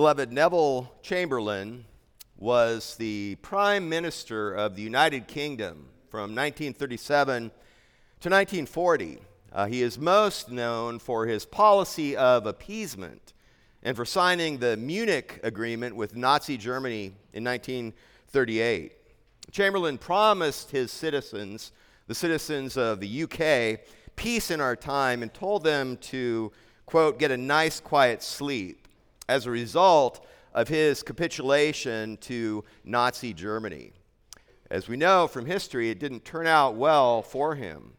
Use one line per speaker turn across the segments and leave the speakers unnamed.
Beloved, Neville Chamberlain was the Prime Minister of the United Kingdom from 1937 to 1940. Uh, he is most known for his policy of appeasement and for signing the Munich Agreement with Nazi Germany in 1938. Chamberlain promised his citizens, the citizens of the UK, peace in our time and told them to, quote, get a nice quiet sleep as a result of his capitulation to Nazi Germany. As we know from history, it didn't turn out well for him.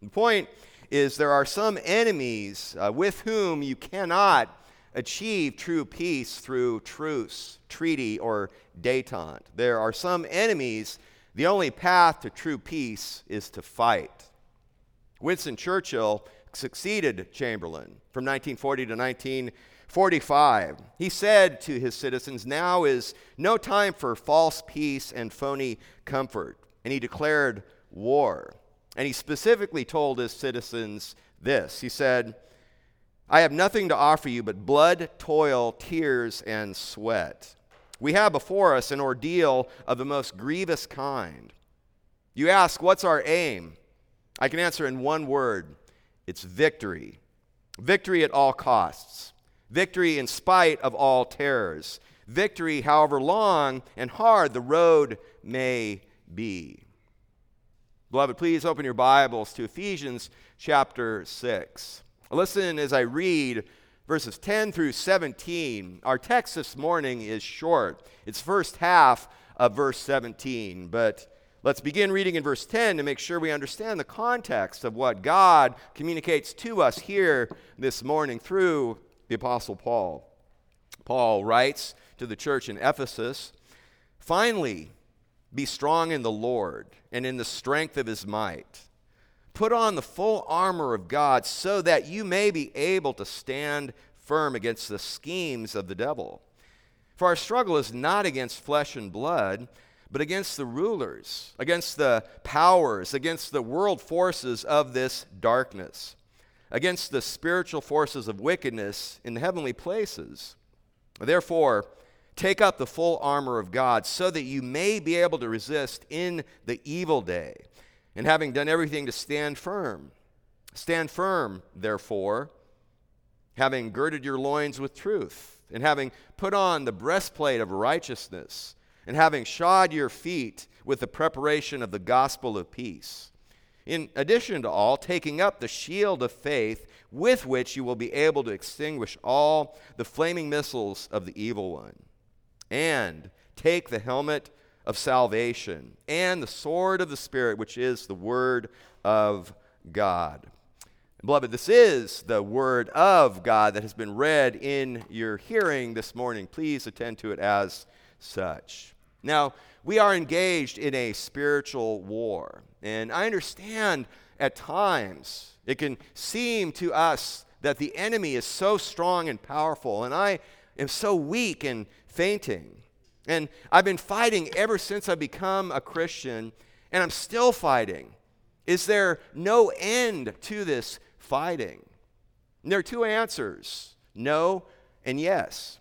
The point is, there are some enemies uh, with whom you cannot achieve true peace through truce, treaty, or detente. There are some enemies, the only path to true peace is to fight. Winston Churchill succeeded Chamberlain from 1940 to 1945. He said to his citizens, Now is no time for false peace and phony comfort. And he declared war. And he specifically told his citizens this He said, I have nothing to offer you but blood, toil, tears, and sweat. We have before us an ordeal of the most grievous kind. You ask, what's our aim? I can answer in one word it's victory. Victory at all costs. Victory in spite of all terrors. Victory, however long and hard the road may be. Beloved, please open your Bibles to Ephesians chapter 6. Listen as I read verses 10 through 17. Our text this morning is short, it's first half of verse 17, but let's begin reading in verse 10 to make sure we understand the context of what God communicates to us here this morning through the Apostle Paul. Paul writes to the church in Ephesus Finally, be strong in the Lord and in the strength of his might. Put on the full armor of God so that you may be able to stand firm against the schemes of the devil. For our struggle is not against flesh and blood, but against the rulers, against the powers, against the world forces of this darkness, against the spiritual forces of wickedness in the heavenly places. Therefore, take up the full armor of God so that you may be able to resist in the evil day and having done everything to stand firm. Stand firm, therefore, having girded your loins with truth, and having put on the breastplate of righteousness, and having shod your feet with the preparation of the gospel of peace. In addition to all, taking up the shield of faith with which you will be able to extinguish all the flaming missiles of the evil one. And take the helmet of salvation and the sword of the Spirit, which is the Word of God. Beloved, this is the Word of God that has been read in your hearing this morning. Please attend to it as such. Now, we are engaged in a spiritual war, and I understand at times it can seem to us that the enemy is so strong and powerful, and I am so weak and fainting. And I've been fighting ever since I've become a Christian, and I'm still fighting. Is there no end to this fighting? And there are two answers no and yes.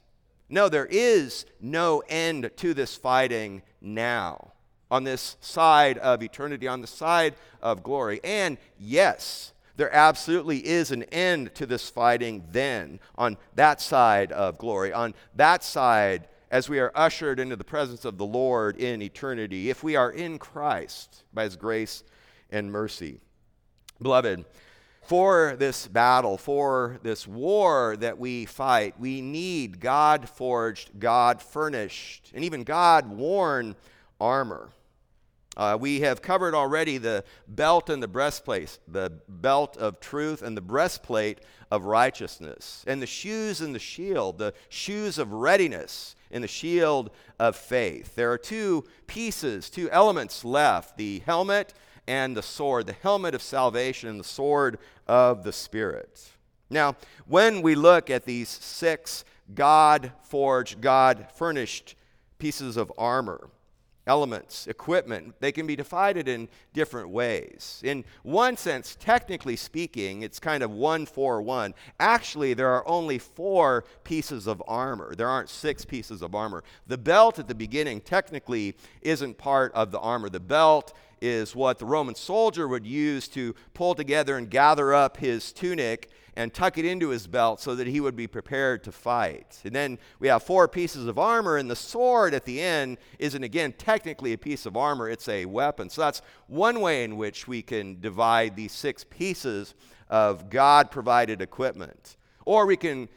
No, there is no end to this fighting now, on this side of eternity, on the side of glory. And yes, there absolutely is an end to this fighting then, on that side of glory, on that side as we are ushered into the presence of the Lord in eternity, if we are in Christ by his grace and mercy. Beloved, for this battle, for this war that we fight, we need God forged, God furnished, and even God worn armor. Uh, we have covered already the belt and the breastplate, the belt of truth and the breastplate of righteousness, and the shoes and the shield, the shoes of readiness and the shield of faith. There are two pieces, two elements left the helmet and the sword, the helmet of salvation and the sword of the Spirit. Now, when we look at these six God forged, God furnished pieces of armor, elements, equipment, they can be divided in different ways. In one sense, technically speaking, it's kind of one for one. Actually, there are only four pieces of armor. There aren't six pieces of armor. The belt at the beginning technically isn't part of the armor. The belt is what the Roman soldier would use to pull together and gather up his tunic and tuck it into his belt so that he would be prepared to fight. And then we have four pieces of armor, and the sword at the end isn't, again, technically a piece of armor, it's a weapon. So that's one way in which we can divide these six pieces of God provided equipment. Or we can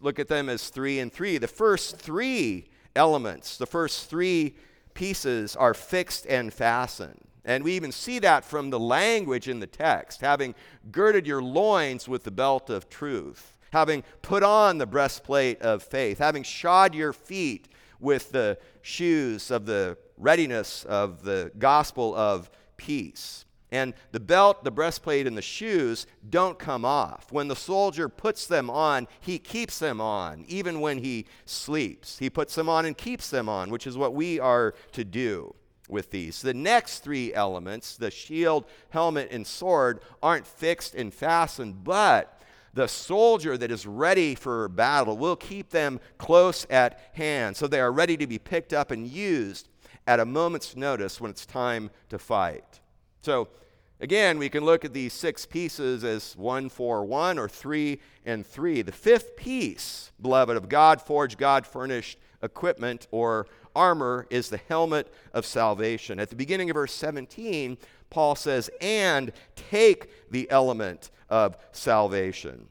look at them as three and three. The first three elements, the first three pieces are fixed and fastened. And we even see that from the language in the text having girded your loins with the belt of truth, having put on the breastplate of faith, having shod your feet with the shoes of the readiness of the gospel of peace. And the belt, the breastplate, and the shoes don't come off. When the soldier puts them on, he keeps them on, even when he sleeps. He puts them on and keeps them on, which is what we are to do with these. The next three elements, the shield, helmet, and sword, aren't fixed and fastened, but the soldier that is ready for battle will keep them close at hand so they are ready to be picked up and used at a moment's notice when it's time to fight. So, again, we can look at these six pieces as one for one or three and three. The fifth piece, beloved, of God forged, God furnished equipment or armor is the helmet of salvation. At the beginning of verse 17, Paul says, and take the element of salvation.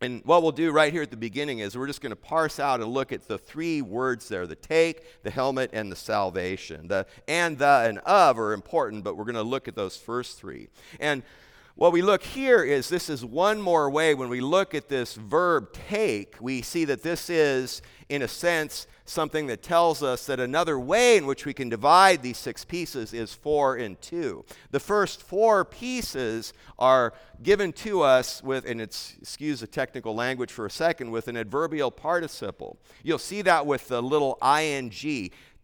And what we'll do right here at the beginning is we're just going to parse out and look at the three words there the take, the helmet, and the salvation. The and, the, and of are important, but we're going to look at those first three. And what we look here is this is one more way when we look at this verb take, we see that this is, in a sense, something that tells us that another way in which we can divide these six pieces is four and two. The first four pieces are given to us with, and it's, excuse the technical language for a second, with an adverbial participle. You'll see that with the little ing,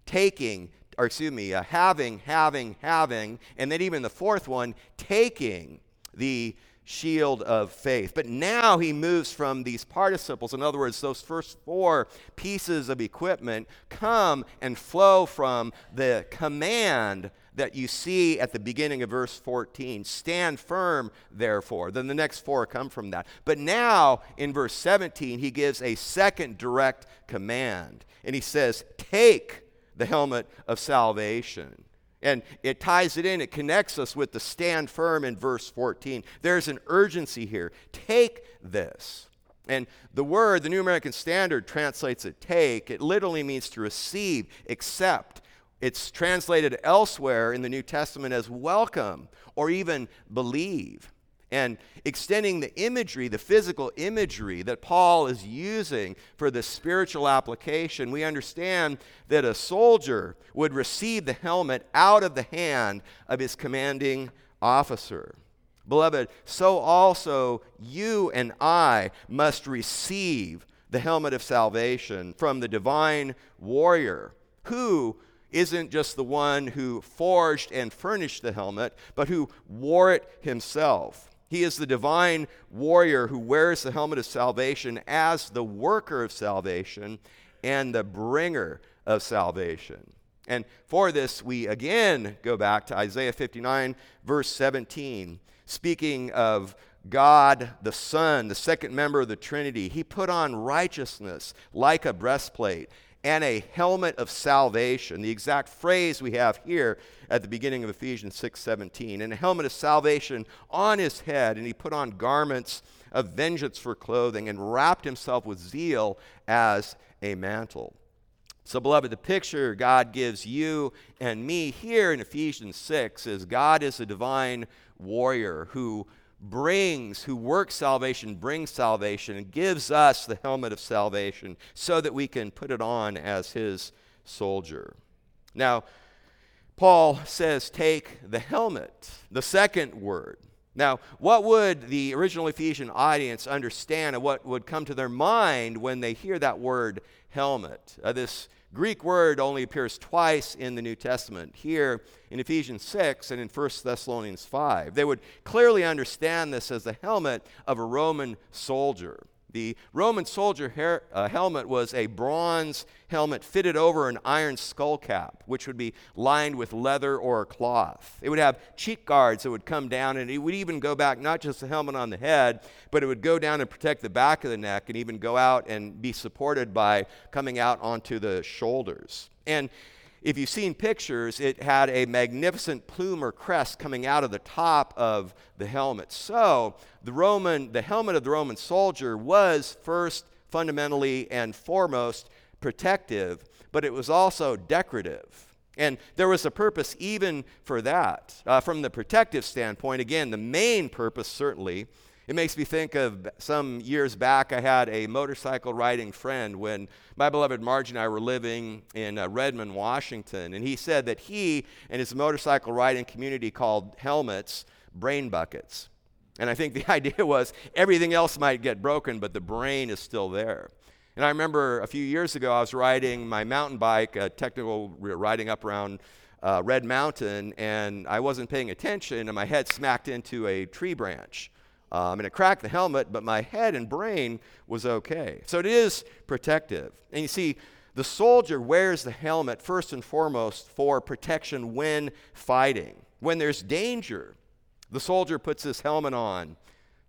taking, or excuse me, uh, having, having, having, and then even the fourth one, taking the shield of faith. But now he moves from these participles. In other words, those first four pieces of equipment come and flow from the command that you see at the beginning of verse 14. Stand firm, therefore. Then the next four come from that. But now in verse 17, he gives a second direct command. And he says, Take the helmet of salvation. And it ties it in, it connects us with the stand firm in verse 14. There's an urgency here. Take this. And the word, the New American Standard translates it take. It literally means to receive, accept. It's translated elsewhere in the New Testament as welcome or even believe and extending the imagery, the physical imagery that Paul is using for the spiritual application, we understand that a soldier would receive the helmet out of the hand of his commanding officer. Beloved, so also you and I must receive the helmet of salvation from the divine warrior who isn't just the one who forged and furnished the helmet, but who wore it himself. He is the divine warrior who wears the helmet of salvation as the worker of salvation and the bringer of salvation. And for this, we again go back to Isaiah 59, verse 17, speaking of God the Son, the second member of the Trinity. He put on righteousness like a breastplate and a helmet of salvation. The exact phrase we have here at the beginning of Ephesians 6:17. And a helmet of salvation on his head, and he put on garments of vengeance for clothing and wrapped himself with zeal as a mantle. So, beloved, the picture God gives you and me here in Ephesians 6 is God is a divine warrior who brings, who works salvation, brings salvation, and gives us the helmet of salvation so that we can put it on as his soldier. Now, Paul says, take the helmet, the second word. Now, what would the original Ephesian audience understand and what would come to their mind when they hear that word helmet. Uh, this Greek word only appears twice in the New Testament, here in Ephesians 6 and in 1 Thessalonians 5. They would clearly understand this as the helmet of a Roman soldier. The Roman soldier hair, uh, helmet was a bronze helmet fitted over an iron skull cap, which would be lined with leather or cloth. It would have cheek guards that would come down, and it would even go back, not just the helmet on the head, but it would go down and protect the back of the neck and even go out and be supported by coming out onto the shoulders. And if you've seen pictures, it had a magnificent plume or crest coming out of the top of the helmet. So the Roman, the helmet of the Roman soldier was first, fundamentally, and foremost protective, but it was also decorative. And there was a purpose even for that. Uh, from the protective standpoint, again, the main purpose certainly it makes me think of some years back, I had a motorcycle riding friend when my beloved Marge and I were living in uh, Redmond, Washington. And he said that he and his motorcycle riding community called helmets brain buckets. And I think the idea was everything else might get broken, but the brain is still there. And I remember a few years ago, I was riding my mountain bike, a technical riding up around uh, Red Mountain, and I wasn't paying attention, and my head smacked into a tree branch. Um, and it cracked the helmet, but my head and brain was okay. So it is protective. And you see, the soldier wears the helmet first and foremost for protection when fighting. When there's danger, the soldier puts his helmet on.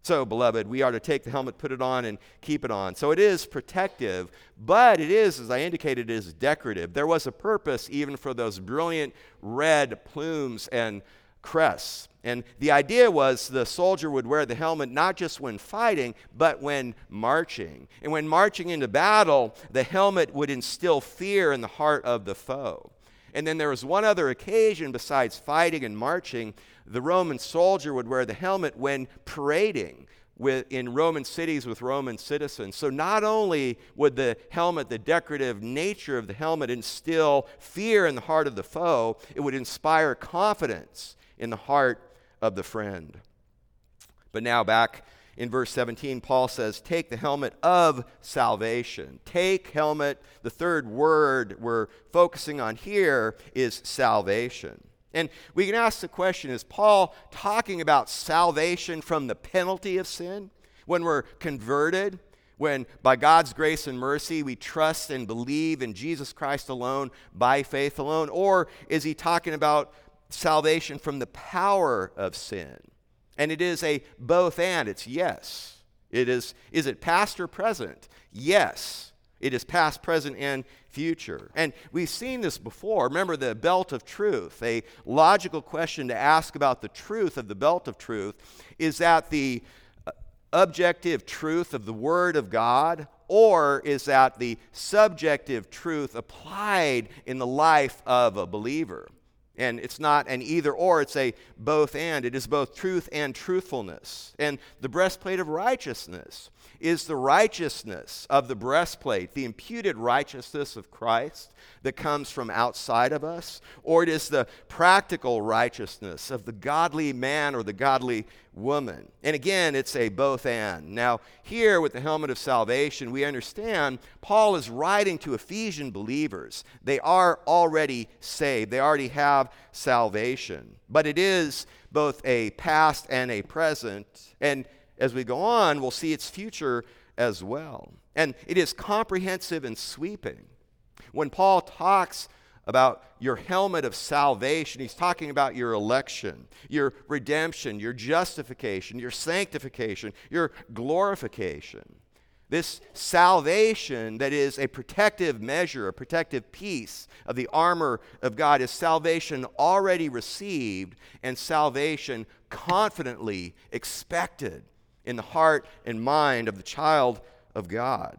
So, beloved, we are to take the helmet, put it on, and keep it on. So it is protective, but it is, as I indicated, is decorative. There was a purpose even for those brilliant red plumes and crests. And the idea was the soldier would wear the helmet not just when fighting, but when marching. And when marching into battle, the helmet would instill fear in the heart of the foe. And then there was one other occasion besides fighting and marching, the Roman soldier would wear the helmet when parading. With, in Roman cities with Roman citizens. So, not only would the helmet, the decorative nature of the helmet, instill fear in the heart of the foe, it would inspire confidence in the heart of the friend. But now, back in verse 17, Paul says, Take the helmet of salvation. Take helmet. The third word we're focusing on here is salvation. And we can ask the question is Paul talking about salvation from the penalty of sin? When we're converted, when by God's grace and mercy we trust and believe in Jesus Christ alone by faith alone? Or is he talking about salvation from the power of sin. And it is a both and, it's yes. It is, is it past or present? Yes. It is past, present, and future. And we've seen this before. Remember the belt of truth. A logical question to ask about the truth of the belt of truth is that the uh, objective truth of the Word of God, or is that the subjective truth applied in the life of a believer? And it's not an either or, it's a both and. It is both truth and truthfulness. And the breastplate of righteousness is the righteousness of the breastplate, the imputed righteousness of Christ that comes from outside of us, or it is the practical righteousness of the godly man or the godly woman. And again, it's a both and. Now, here with the helmet of salvation, we understand Paul is writing to Ephesian believers. They are already saved, they already have salvation. But it is both a past and a present. And as we go on, we'll see its future as well. And it is comprehensive and sweeping. When Paul talks about your helmet of salvation. He's talking about your election, your redemption, your justification, your sanctification, your glorification. This salvation that is a protective measure, a protective piece of the armor of God, is salvation already received and salvation confidently expected in the heart and mind of the child of God.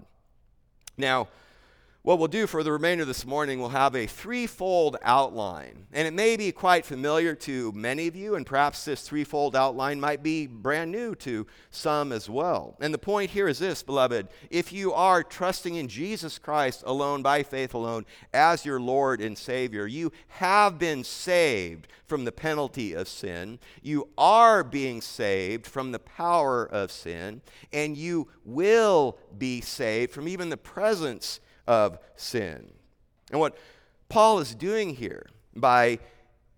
Now, what we'll do for the remainder of this morning, we'll have a threefold outline. And it may be quite familiar to many of you, and perhaps this threefold outline might be brand new to some as well. And the point here is this, beloved if you are trusting in Jesus Christ alone, by faith alone, as your Lord and Savior, you have been saved from the penalty of sin. You are being saved from the power of sin, and you will be saved from even the presence of sin. And what Paul is doing here by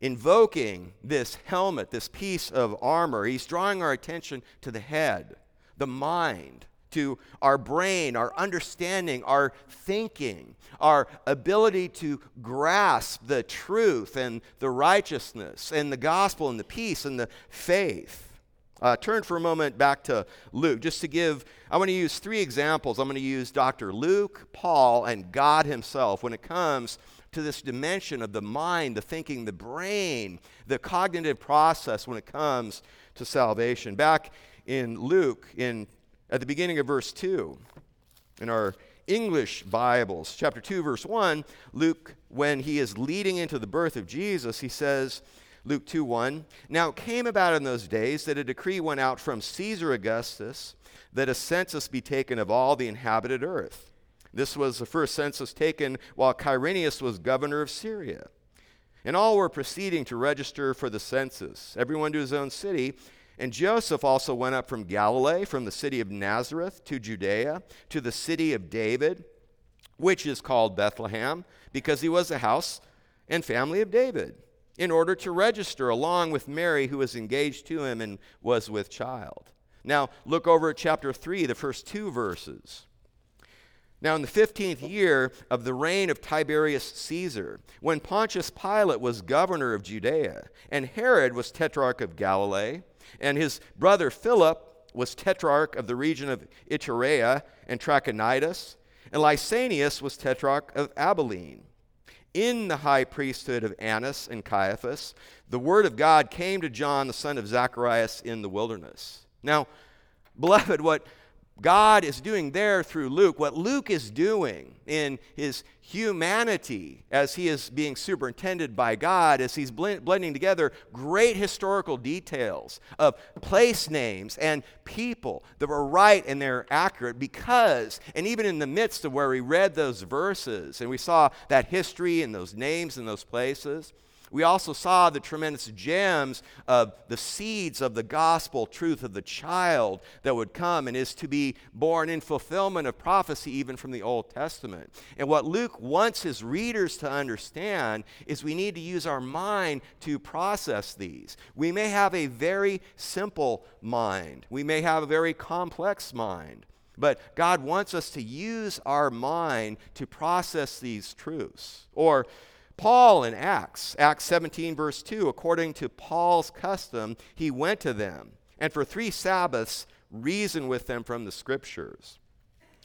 invoking this helmet, this piece of armor, he's drawing our attention to the head, the mind, to our brain, our understanding, our thinking, our ability to grasp the truth and the righteousness and the gospel and the peace and the faith. Uh, turn for a moment back to Luke, just to give, I want to use three examples. I'm going to use Dr. Luke, Paul, and God Himself when it comes to this dimension of the mind, the thinking, the brain, the cognitive process when it comes to salvation. Back in Luke, in at the beginning of verse 2 in our English Bibles, chapter 2, verse 1, Luke, when he is leading into the birth of Jesus, he says, Luke 2 1, Now it came about in those days that a decree went out from Caesar Augustus that a census be taken of all the inhabited earth. This was the first census taken while Quirinius was governor of Syria. And all were proceeding to register for the census, everyone to his own city. And Joseph also went up from Galilee, from the city of Nazareth to Judea, to the city of David, which is called Bethlehem, because he was the house and family of David, in order to register along with Mary, who was engaged to him and was with child. Now, look over at chapter 3, the first two verses. Now, in the 15th year of the reign of Tiberius Caesar, when Pontius Pilate was governor of Judea, and Herod was tetrarch of Galilee, and his brother Philip was tetrarch of the region of Iturea and Trachonitis, and Lysanias was tetrarch of Abilene. In the high priesthood of Annas and Caiaphas, the word of God came to John, the son of Zacharias, in the wilderness. Now, beloved, what God is doing there through Luke, what Luke is doing in his humanity as he is being superintended by God, as he's blending together great historical details of place names and people that were right and they're accurate because, and even in the midst of where we read those verses and we saw that history and those names and those places, we also saw the tremendous gems of the seeds of the gospel truth of the child that would come and is to be born in fulfillment of prophecy, even from the Old Testament. And what Luke wants his readers to understand is we need to use our mind to process these. We may have a very simple mind, we may have a very complex mind. But God wants us to use our mind to process these truths. Or Paul in Acts, Acts 17, verse 2, according to Paul's custom, he went to them and for three Sabbaths reasoned with them from the scriptures.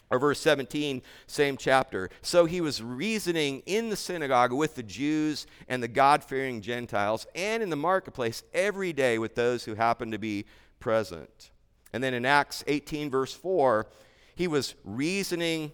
Or verse 17, same chapter. So he was reasoning in the synagogue with the Jews and the God fearing Gentiles and in the marketplace every day with those who happened to be present. And then in Acts 18, verse 4, he was reasoning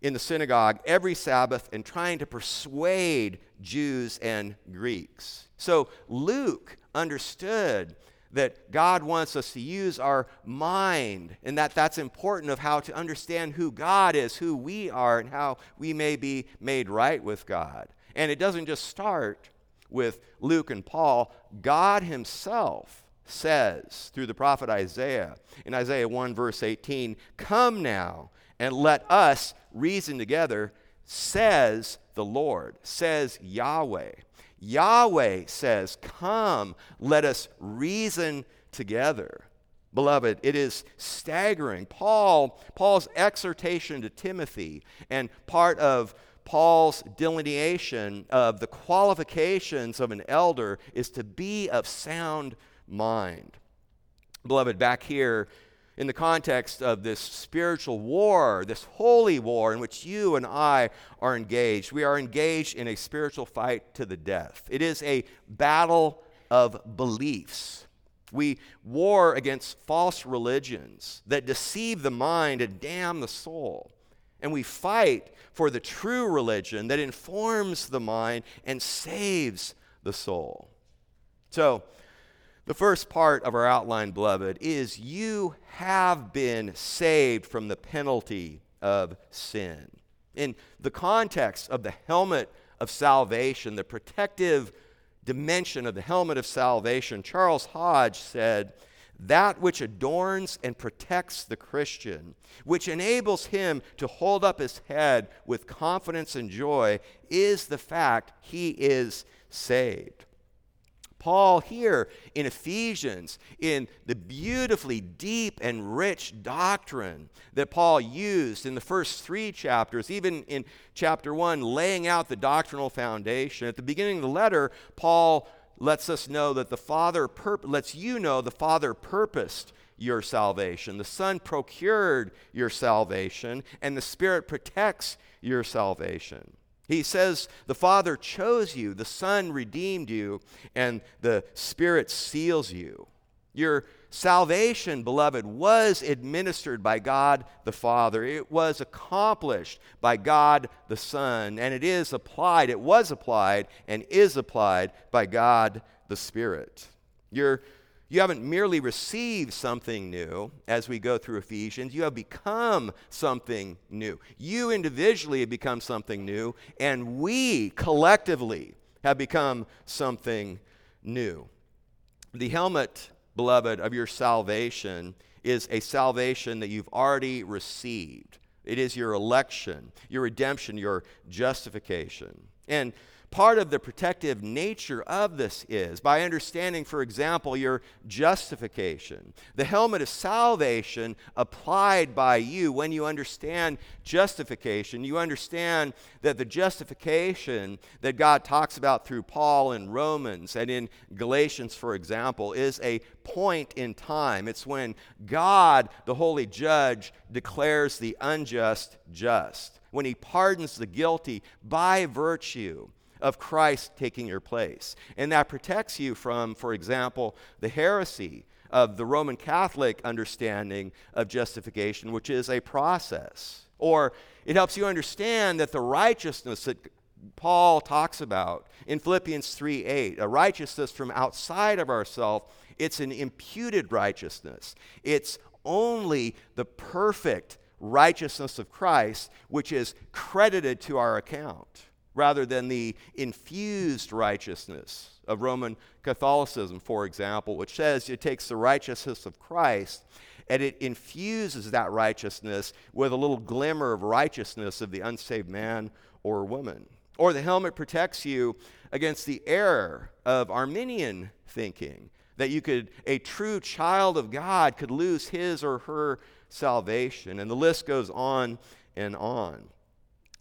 in the synagogue every Sabbath and trying to persuade Jews and Greeks. So Luke understood that God wants us to use our mind and that that's important of how to understand who God is, who we are, and how we may be made right with God. And it doesn't just start with Luke and Paul, God Himself says through the prophet Isaiah in Isaiah 1, verse 18, Come now and let us reason together, says the Lord, says Yahweh. Yahweh says, Come, let us reason together. Beloved, it is staggering. Paul, Paul's exhortation to Timothy and part of Paul's delineation of the qualifications of an elder is to be of sound mind. Beloved, back here in the context of this spiritual war, this holy war in which you and I are engaged. We are engaged in a spiritual fight to the death. It is a battle of beliefs. We war against false religions that deceive the mind and damn the soul. And we fight for the true religion that informs the mind and saves the soul. So, the first part of our outline, beloved, is you have been saved from the penalty of sin. In the context of the helmet of salvation, the protective dimension of the helmet of salvation, Charles Hodge said, that which adorns and protects the Christian, which enables him to hold up his head with confidence and joy, is the fact he is saved. Paul, here in Ephesians, in the beautifully deep and rich doctrine that Paul used in the first three chapters, even in chapter one, laying out the doctrinal foundation. At the beginning of the letter, Paul lets us know that the Father pur- lets you know the Father purposed your salvation. The Son procured your salvation, and the Spirit protects your salvation. He says the Father chose you, the Son redeemed you, and the Spirit seals you. Your salvation, beloved, was administered by God the Father. It was accomplished by God the Son, and it is applied, it was applied, and is applied by God the Spirit. Your you haven't merely received something new as we go through Ephesians, you have become something new. You individually have become something new, and we collectively have become something new. The helmet, beloved, of your salvation is a salvation that you've already received. It is your election, your redemption, your justification. And part of the protective nature of this is by understanding, for example, your justification. The helmet of salvation applied by you when you understand justification. You understand that the justification that God talks about through Paul in Romans and in Galatians, for example, is a point in time. It's when God, the holy judge, declares the unjust just when he pardons the guilty by virtue of Christ taking your place. And that protects you from, for example, the heresy of the Roman Catholic understanding of justification, which is a process. Or it helps you understand that the righteousness that Paul talks about in Philippians 3 8, a righteousness from outside of ourselves, it's an imputed righteousness. It's only the perfect righteousness of Christ which is credited to our account rather than the infused righteousness of Roman Catholicism, for example, which says it takes the righteousness of Christ and it infuses that righteousness with a little glimmer of righteousness of the unsaved man or woman. Or the helmet protects you against the error of Arminian thinking that you could, a true child of God could lose his or her salvation. And the list goes on and on.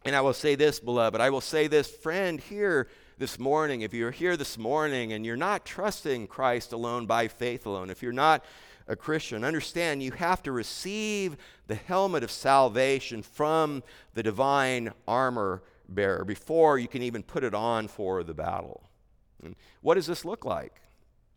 And I will say this, beloved, I will say this, friend, here this morning, if you're here this morning and you're not trusting Christ alone by faith alone, if you're not a Christian, understand you have to receive the helmet of salvation from the divine armor bearer before you can even put it on for the battle. And what does this look like?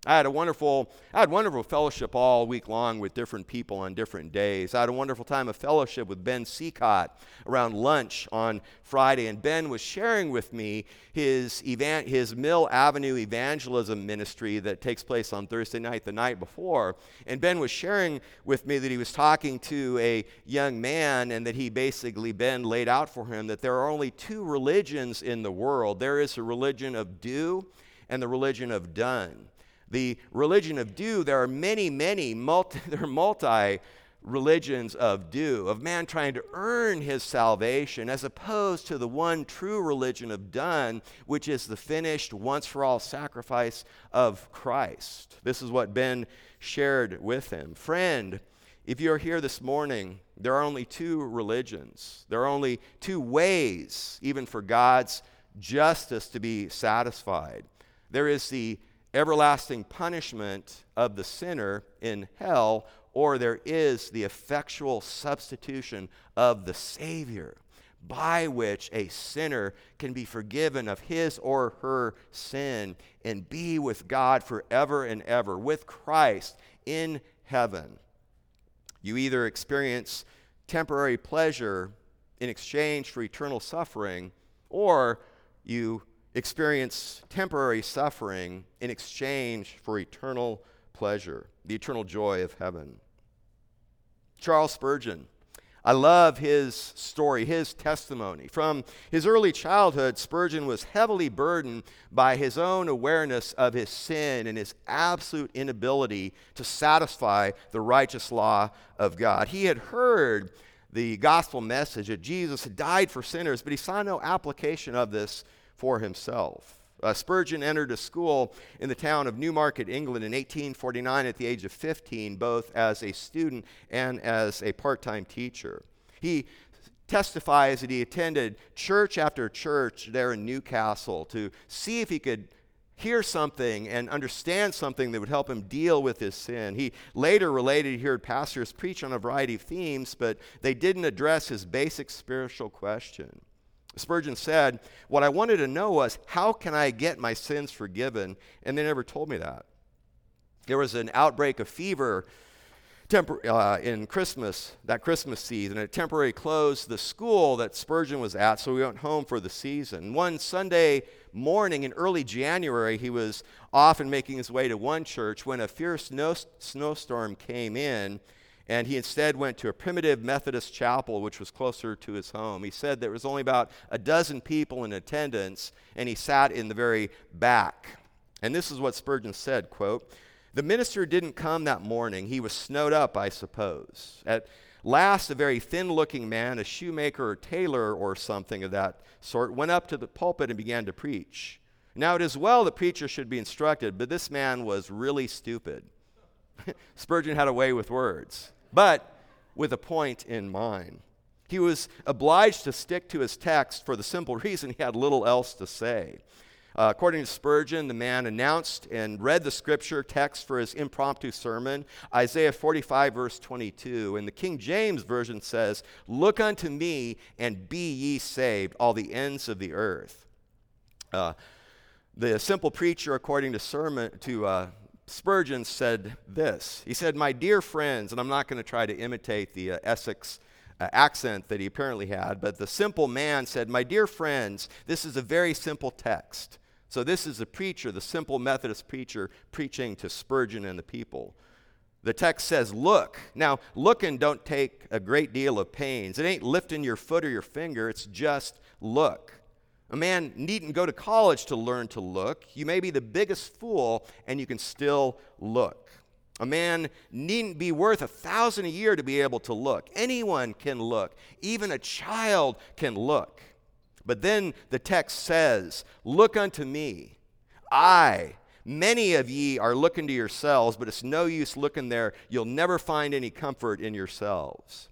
I had a wonderful, I had wonderful fellowship all week long with different people on different days. I had a wonderful time of fellowship with Ben Seacott around lunch on Friday, and Ben was sharing with me his, evan- his Mill Avenue evangelism ministry that takes place on Thursday night, the night before. And Ben was sharing with me that he was talking to a young man, and that he basically, Ben laid out for him that there are only two religions in the world there is a religion of do and the religion of done the religion of do, there are many, many, multi, there are multi religions of do, of man trying to earn his salvation, as opposed to the one true religion of done, which is the finished, once for all sacrifice of Christ. This is what Ben shared with him. Friend, if you're here this morning, there are only two religions. There are only two ways, even for God's justice to be satisfied. There is the everlasting punishment of the sinner in hell, or there is the effectual substitution of the Savior by which a sinner can be forgiven of his or her sin and be with God forever and ever, with Christ in heaven. You either experience temporary pleasure in exchange for eternal suffering, or you experience temporary suffering in exchange for eternal pleasure, the eternal joy of heaven. Charles Spurgeon, I love his story, his testimony. From his early childhood, Spurgeon was heavily burdened by his own awareness of his sin and his absolute inability to satisfy the righteous law of God. He had heard the gospel message that Jesus had died for sinners, but he saw no application of this for himself. Uh, Spurgeon entered a school in the town of Newmarket, England in 1849 at the age of 15, both as a student and as a part time teacher. He testifies that he attended church after church there in Newcastle to see if he could hear something and understand something that would help him deal with his sin. He later related he heard pastors preach on a variety of themes, but they didn't address his basic spiritual question. Spurgeon said, What I wanted to know was, how can I get my sins forgiven? And they never told me that. There was an outbreak of fever tempor- uh, in Christmas, that Christmas season. And it temporarily closed the school that Spurgeon was at, so we went home for the season. One Sunday morning in early January, he was off and making his way to one church when a fierce snow- snowstorm came in and he instead went to a primitive Methodist chapel, which was closer to his home. He said there was only about a dozen people in attendance, and he sat in the very back. And this is what Spurgeon said, quote, The minister didn't come that morning. He was snowed up, I suppose. At last, a very thin-looking man, a shoemaker or tailor or something of that sort, went up to the pulpit and began to preach. Now, it is well the preacher should be instructed, but this man was really stupid. Spurgeon had a way with words but with a point in mind. He was obliged to stick to his text for the simple reason he had little else to say. Uh, according to Spurgeon, the man announced and read the scripture text for his impromptu sermon, Isaiah 45, verse 22. And the King James Version says, Look unto me and be ye saved, all the ends of the earth. Uh, the simple preacher, according to, sermon, to uh, Spurgeon said this. He said, My dear friends, and I'm not going to try to imitate the uh, Essex uh, accent that he apparently had, but the simple man said, My dear friends, this is a very simple text. So this is the preacher, the simple Methodist preacher, preaching to Spurgeon and the people. The text says, Look. Now, looking don't take a great deal of pains. It ain't lifting your foot or your finger, it's just look. A man needn't go to college to learn to look. You may be the biggest fool and you can still look. A man needn't be worth a thousand a year to be able to look. Anyone can look. Even a child can look. But then the text says, Look unto me. I, many of ye are looking to yourselves, but it's no use looking there. You'll never find any comfort in yourselves.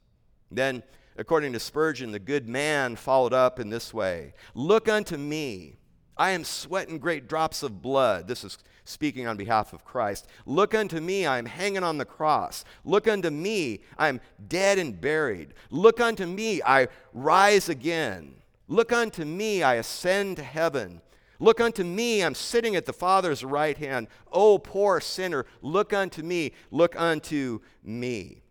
Then According to Spurgeon, the good man followed up in this way Look unto me. I am sweating great drops of blood. This is speaking on behalf of Christ. Look unto me, I am hanging on the cross. Look unto me, I am dead and buried. Look unto me, I rise again. Look unto me, I ascend to heaven. Look unto me, I'm sitting at the Father's right hand. O poor sinner, look unto me, look unto me.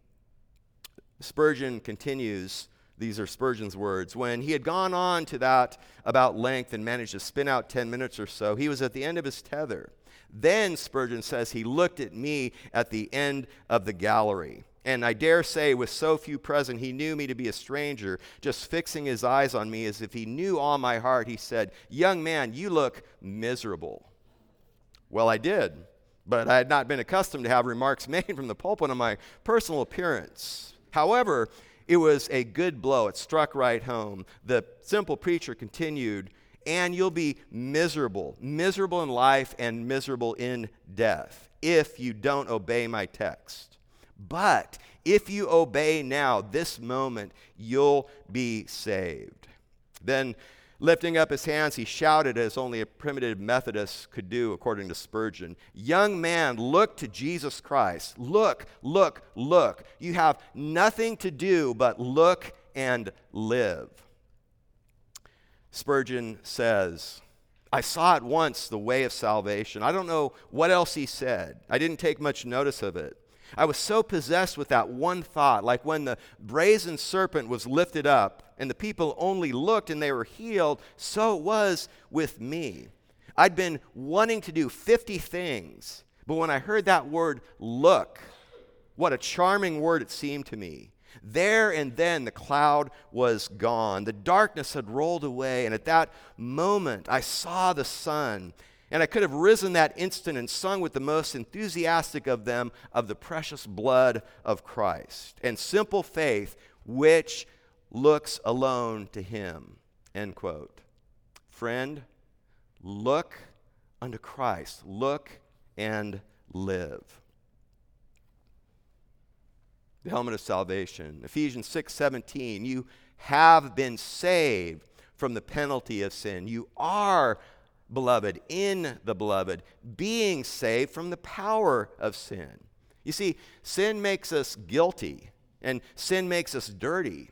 Spurgeon continues, these are Spurgeon's words. When he had gone on to that about length and managed to spin out 10 minutes or so, he was at the end of his tether. Then, Spurgeon says, he looked at me at the end of the gallery. And I dare say, with so few present, he knew me to be a stranger. Just fixing his eyes on me as if he knew all my heart, he said, Young man, you look miserable. Well, I did, but I had not been accustomed to have remarks made from the pulpit on my personal appearance. However, it was a good blow. It struck right home. The simple preacher continued, and you'll be miserable, miserable in life and miserable in death if you don't obey my text. But if you obey now, this moment, you'll be saved. Then Lifting up his hands, he shouted as only a primitive Methodist could do, according to Spurgeon Young man, look to Jesus Christ. Look, look, look. You have nothing to do but look and live. Spurgeon says, I saw at once the way of salvation. I don't know what else he said. I didn't take much notice of it. I was so possessed with that one thought, like when the brazen serpent was lifted up and the people only looked and they were healed, so it was with me. I'd been wanting to do 50 things, but when I heard that word look, what a charming word it seemed to me. There and then the cloud was gone. The darkness had rolled away, and at that moment I saw the sun. And I could have risen that instant and sung with the most enthusiastic of them of the precious blood of Christ and simple faith, which looks alone to him. End quote. Friend, look unto Christ. Look and live the helmet of salvation. Ephesians 6 17, you have been saved from the penalty of sin. You are, beloved, in the beloved, being saved from the power of sin. You see, sin makes us guilty, and sin makes us dirty.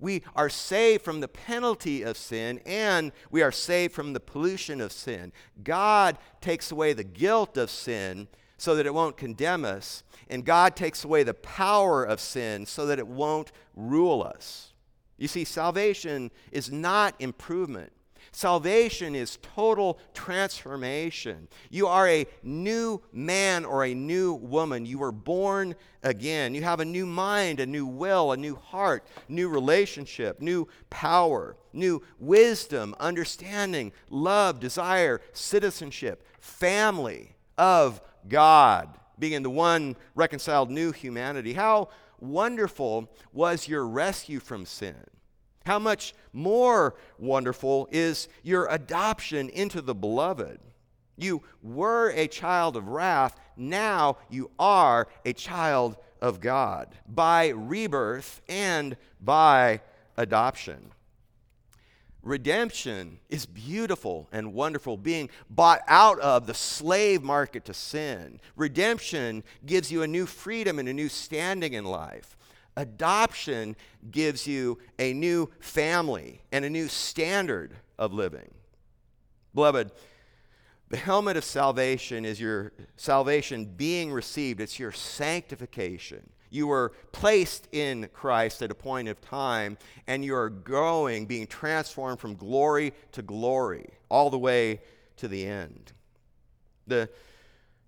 We are saved from the penalty of sin, and we are saved from the pollution of sin. God takes away the guilt of sin so that it won't condemn us. And God takes away the power of sin so that it won't rule us. You see, salvation is not improvement. Salvation is total transformation. You are a new man or a new woman. You were born again. You have a new mind, a new will, a new heart, new relationship, new power, new wisdom, understanding, love, desire, citizenship, family of God, being in the one reconciled new humanity. How wonderful was your rescue from sin? How much more wonderful is your adoption into the beloved? You were a child of wrath, now you are a child of God by rebirth and by adoption. Redemption is beautiful and wonderful, being bought out of the slave market to sin. Redemption gives you a new freedom and a new standing in life. Adoption gives you a new family and a new standard of living. Beloved, the helmet of salvation is your salvation being received, it's your sanctification. You were placed in Christ at a point of time, and you are growing, being transformed from glory to glory, all the way to the end. The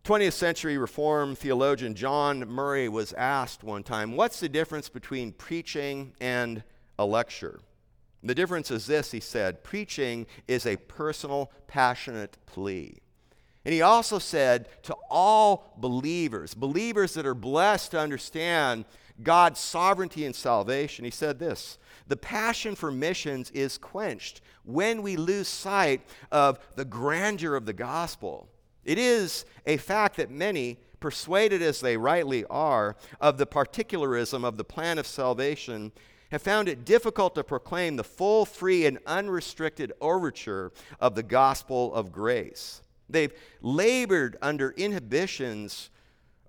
20th century Reformed theologian John Murray was asked one time, What's the difference between preaching and a lecture? The difference is this, he said preaching is a personal, passionate plea. And he also said to all believers, believers that are blessed to understand God's sovereignty and salvation, he said this The passion for missions is quenched when we lose sight of the grandeur of the gospel. It is a fact that many, persuaded as they rightly are of the particularism of the plan of salvation, have found it difficult to proclaim the full, free, and unrestricted overture of the gospel of grace. They've labored under inhibitions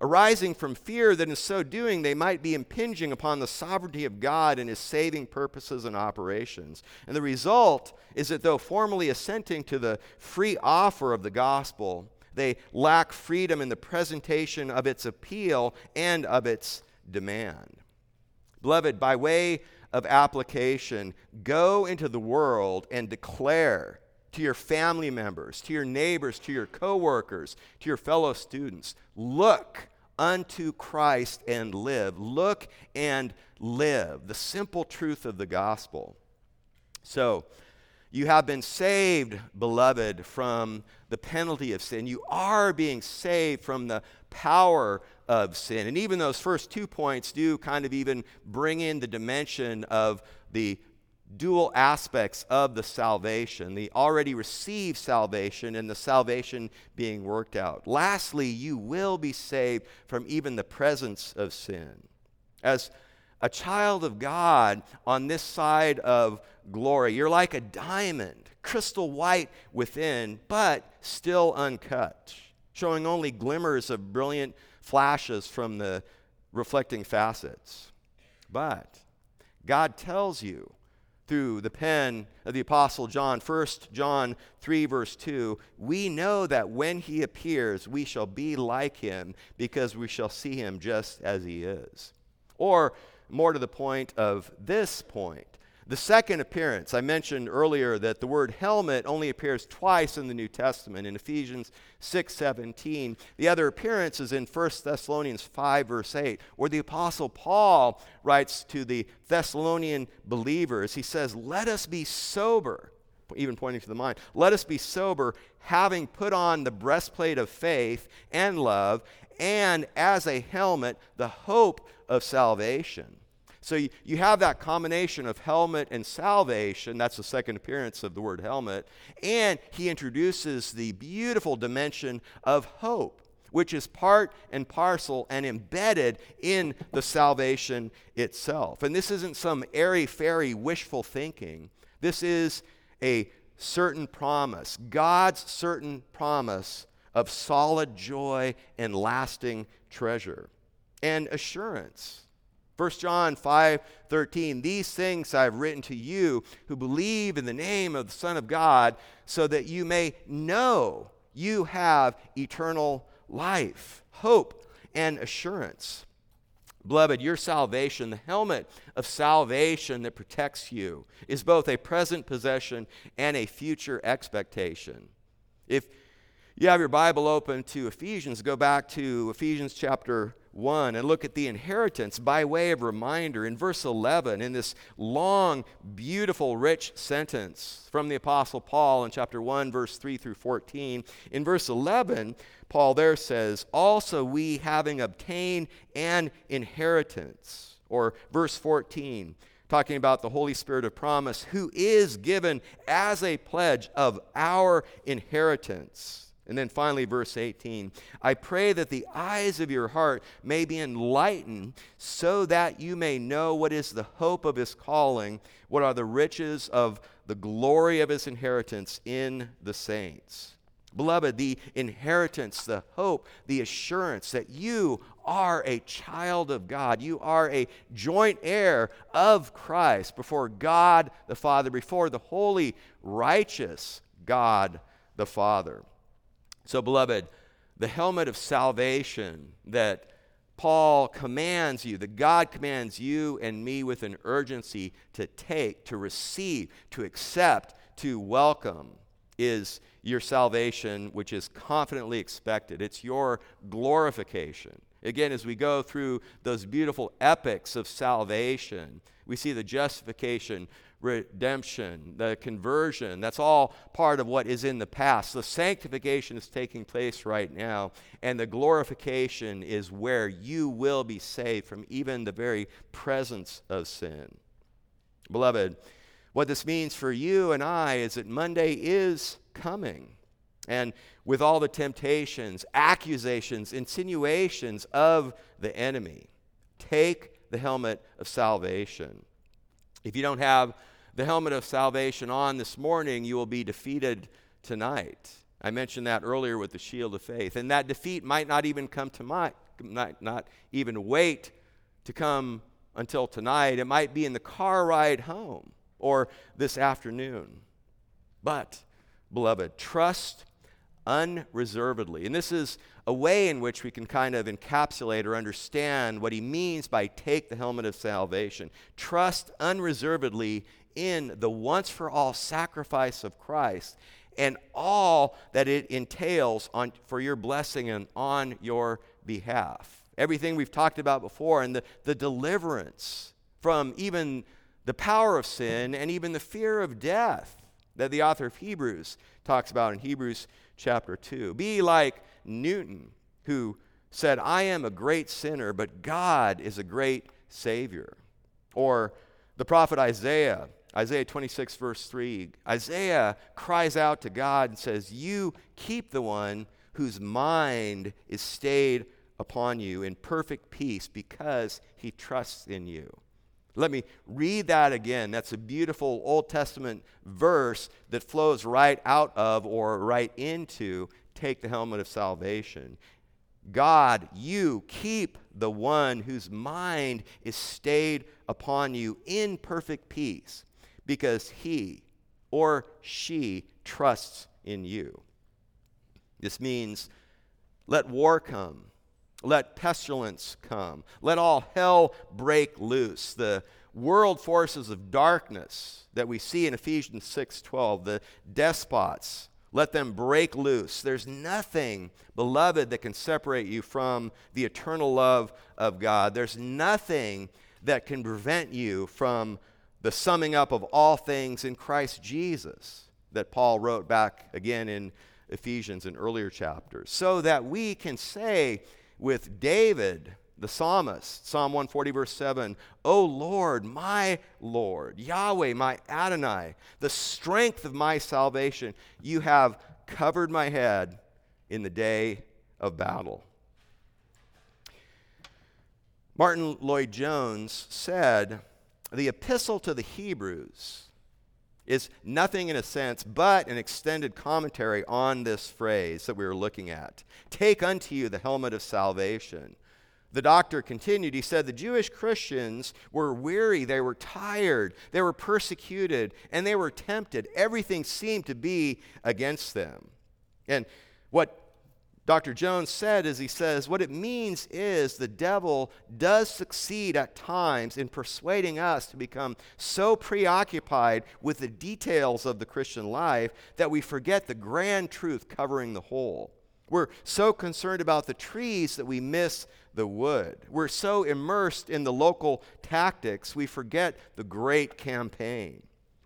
arising from fear that in so doing they might be impinging upon the sovereignty of God and his saving purposes and operations. And the result is that though formally assenting to the free offer of the gospel, they lack freedom in the presentation of its appeal and of its demand. Beloved, by way of application, go into the world and declare to your family members, to your neighbors, to your coworkers, to your fellow students. Look unto Christ and live. Look and live. The simple truth of the gospel. So, you have been saved, beloved, from the penalty of sin. You are being saved from the power of sin. And even those first two points do kind of even bring in the dimension of the dual aspects of the salvation the already received salvation and the salvation being worked out. Lastly, you will be saved from even the presence of sin. As a child of God on this side of glory, you're like a diamond, crystal white within, but still uncut, showing only glimmers of brilliant flashes from the reflecting facets. But God tells you through the pen of the Apostle John, 1 John 3, verse 2, we know that when he appears, we shall be like him because we shall see him just as he is. Or, more to the point of this point, The second appearance, I mentioned earlier that the word helmet only appears twice in the New Testament in Ephesians 6:17. The other appearance is in 1 Thessalonians 5 verse 8, where the apostle Paul writes to the Thessalonian believers. He says, "Let us be sober." Even pointing to the mind. Let us be sober, having put on the breastplate of faith and love, and as a helmet, the hope of salvation. So you, you have that combination of helmet and salvation. That's the second appearance of the word helmet. And he introduces the beautiful dimension of hope, which is part and parcel and embedded in the salvation itself. And this isn't some airy fairy wishful thinking. This is a certain promise, God's certain promise of solid joy and lasting treasure and assurance. 1 John 5 13, these things I've written to you who believe in the name of the Son of God, so that you may know you have eternal life, hope, and assurance. Beloved, your salvation, the helmet of salvation that protects you, is both a present possession and a future expectation. If you have your Bible open to Ephesians, go back to Ephesians chapter 1 and look at the inheritance by way of reminder in verse 11 in this long, beautiful, rich sentence from the Apostle Paul in chapter 1, verse 3 through 14. In verse 11, Paul there says, Also we having obtained an inheritance. Or verse 14, talking about the Holy Spirit of promise, who is given as a pledge of our inheritance and then finally, verse 18 I pray that the eyes of your heart may be enlightened, so that you may know what is the hope of his calling, what are the riches of the glory of his inheritance in the saints. Beloved, the inheritance, the hope, the assurance that you are a child of God. You are a joint heir of Christ before God the Father, before the holy, righteous God the Father. So, beloved, the helmet of salvation that Paul commands you, that God commands you and me with an urgency to take, to receive, to accept, to welcome, is your salvation, which is confidently expected. It's your glorification. Again, as we go through those beautiful epics of salvation, we see the justification, redemption, the conversion. That's all part of what is in the past. The sanctification is taking place right now, and the glorification is where you will be saved from even the very presence of sin. Beloved, what this means for you and I is that Monday is coming. And with all the temptations, accusations, insinuations of the enemy, take the helmet of salvation. If you don't have the helmet of salvation on this morning, you will be defeated tonight. I mentioned that earlier with the shield of faith. And that defeat might not even come to my, not, not even wait to come until tonight. It might be in the car ride home or this afternoon. But, beloved, trust unreservedly. And this is a way in which we can kind of encapsulate or understand what he means by take the helmet of salvation. Trust unreservedly in the once for all sacrifice of Christ and all that it entails on, for your blessing and on your behalf. Everything we've talked about before and the, the deliverance from even the power of sin and even the fear of death that the author of Hebrews talks about in Hebrews chapter 2. Be like Newton, who said, I am a great sinner, but God is a great Savior. Or the prophet Isaiah, Isaiah 26, verse 3. Isaiah cries out to God and says, You keep the one whose mind is stayed upon you in perfect peace because he trusts in you. Let me read that again. That's a beautiful Old Testament verse that flows right out of or right into take the helmet of salvation. God, you keep the one whose mind is stayed upon you in perfect peace because he or she trusts in you. This means let war come, let pestilence come, let all hell break loose. The world forces of darkness that we see in Ephesians 6:12, the despots, let them break loose. There's nothing, beloved, that can separate you from the eternal love of God. There's nothing that can prevent you from the summing up of all things in Christ Jesus that Paul wrote back again in Ephesians in earlier chapters. So that we can say with David, the psalmist, Psalm 140, verse 7, O Lord, my Lord, Yahweh, my Adonai, the strength of my salvation, you have covered my head in the day of battle. Martyn Lloyd-Jones said, The epistle to the Hebrews is nothing in a sense but an extended commentary on this phrase that we were looking at. Take unto you the helmet of salvation. The doctor continued, he said, The Jewish Christians were weary, they were tired, they were persecuted, and they were tempted. Everything seemed to be against them. And what Dr. Jones said is he says, what it means is the devil does succeed at times in persuading us to become so preoccupied with the details of the Christian life that we forget the grand truth covering the whole. We're so concerned about the trees that we miss the wood. We're so immersed in the local tactics, we forget the great campaign.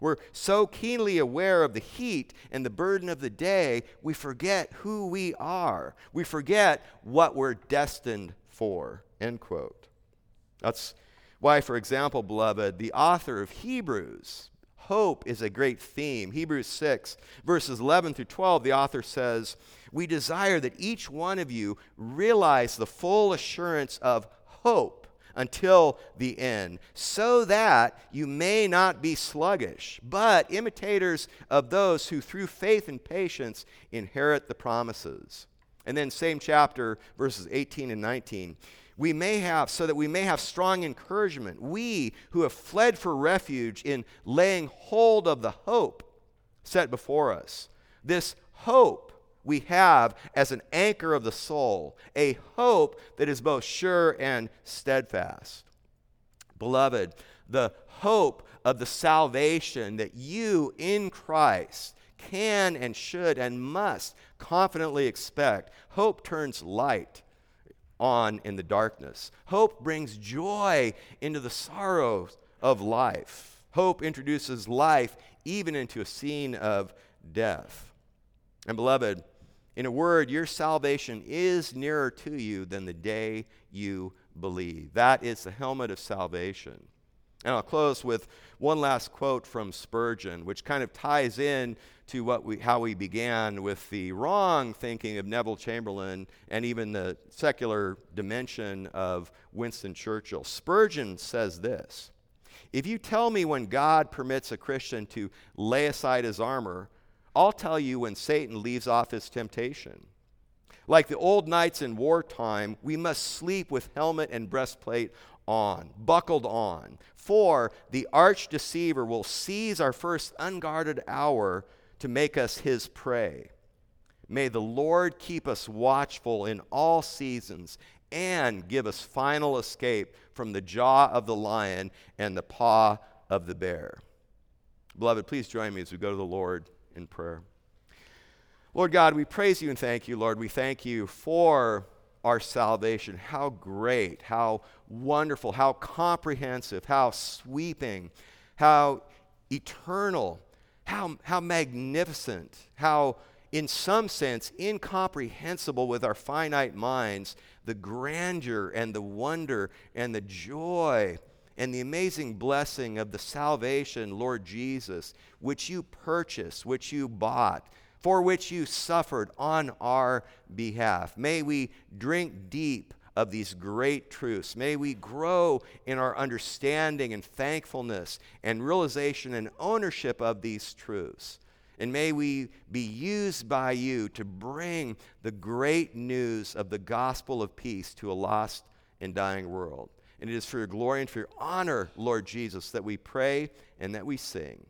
We're so keenly aware of the heat and the burden of the day, we forget who we are. We forget what we're destined for. End quote. That's why, for example, beloved, the author of Hebrews, hope is a great theme. Hebrews 6, verses 11 through 12, the author says, We desire that each one of you realize the full assurance of hope until the end, so that you may not be sluggish, but imitators of those who through faith and patience inherit the promises. And then, same chapter, verses 18 and 19. We may have, so that we may have strong encouragement, we who have fled for refuge in laying hold of the hope set before us. This hope we have as an anchor of the soul, a hope that is both sure and steadfast. Beloved, the hope of the salvation that you in Christ can and should and must confidently expect. Hope turns light on in the darkness. Hope brings joy into the sorrows of life. Hope introduces life even into a scene of death. And beloved, in a word, your salvation is nearer to you than the day you believe. That is the helmet of salvation. And I'll close with one last quote from Spurgeon, which kind of ties in to what we, how we began with the wrong thinking of Neville Chamberlain and even the secular dimension of Winston Churchill. Spurgeon says this If you tell me when God permits a Christian to lay aside his armor, I'll tell you when Satan leaves off his temptation. Like the old knights in wartime, we must sleep with helmet and breastplate on, buckled on. For the arch deceiver will seize our first unguarded hour to make us his prey. May the Lord keep us watchful in all seasons and give us final escape from the jaw of the lion and the paw of the bear. Beloved, please join me as we go to the Lord in prayer. Lord God, we praise you and thank you, Lord. We thank you for our salvation. How great, how wonderful, how comprehensive, how sweeping, how eternal, how, how magnificent, how, in some sense, incomprehensible with our finite minds, the grandeur and the wonder and the joy and the amazing blessing of the salvation, Lord Jesus, which you purchased, which you bought, for which you suffered on our behalf. May we drink deep of these great truths. May we grow in our understanding and thankfulness and realization and ownership of these truths. And may we be used by you to bring the great news of the gospel of peace to a lost and dying world. And it is for your glory and for your honor, Lord Jesus, that we pray and that we sing.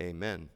Amen.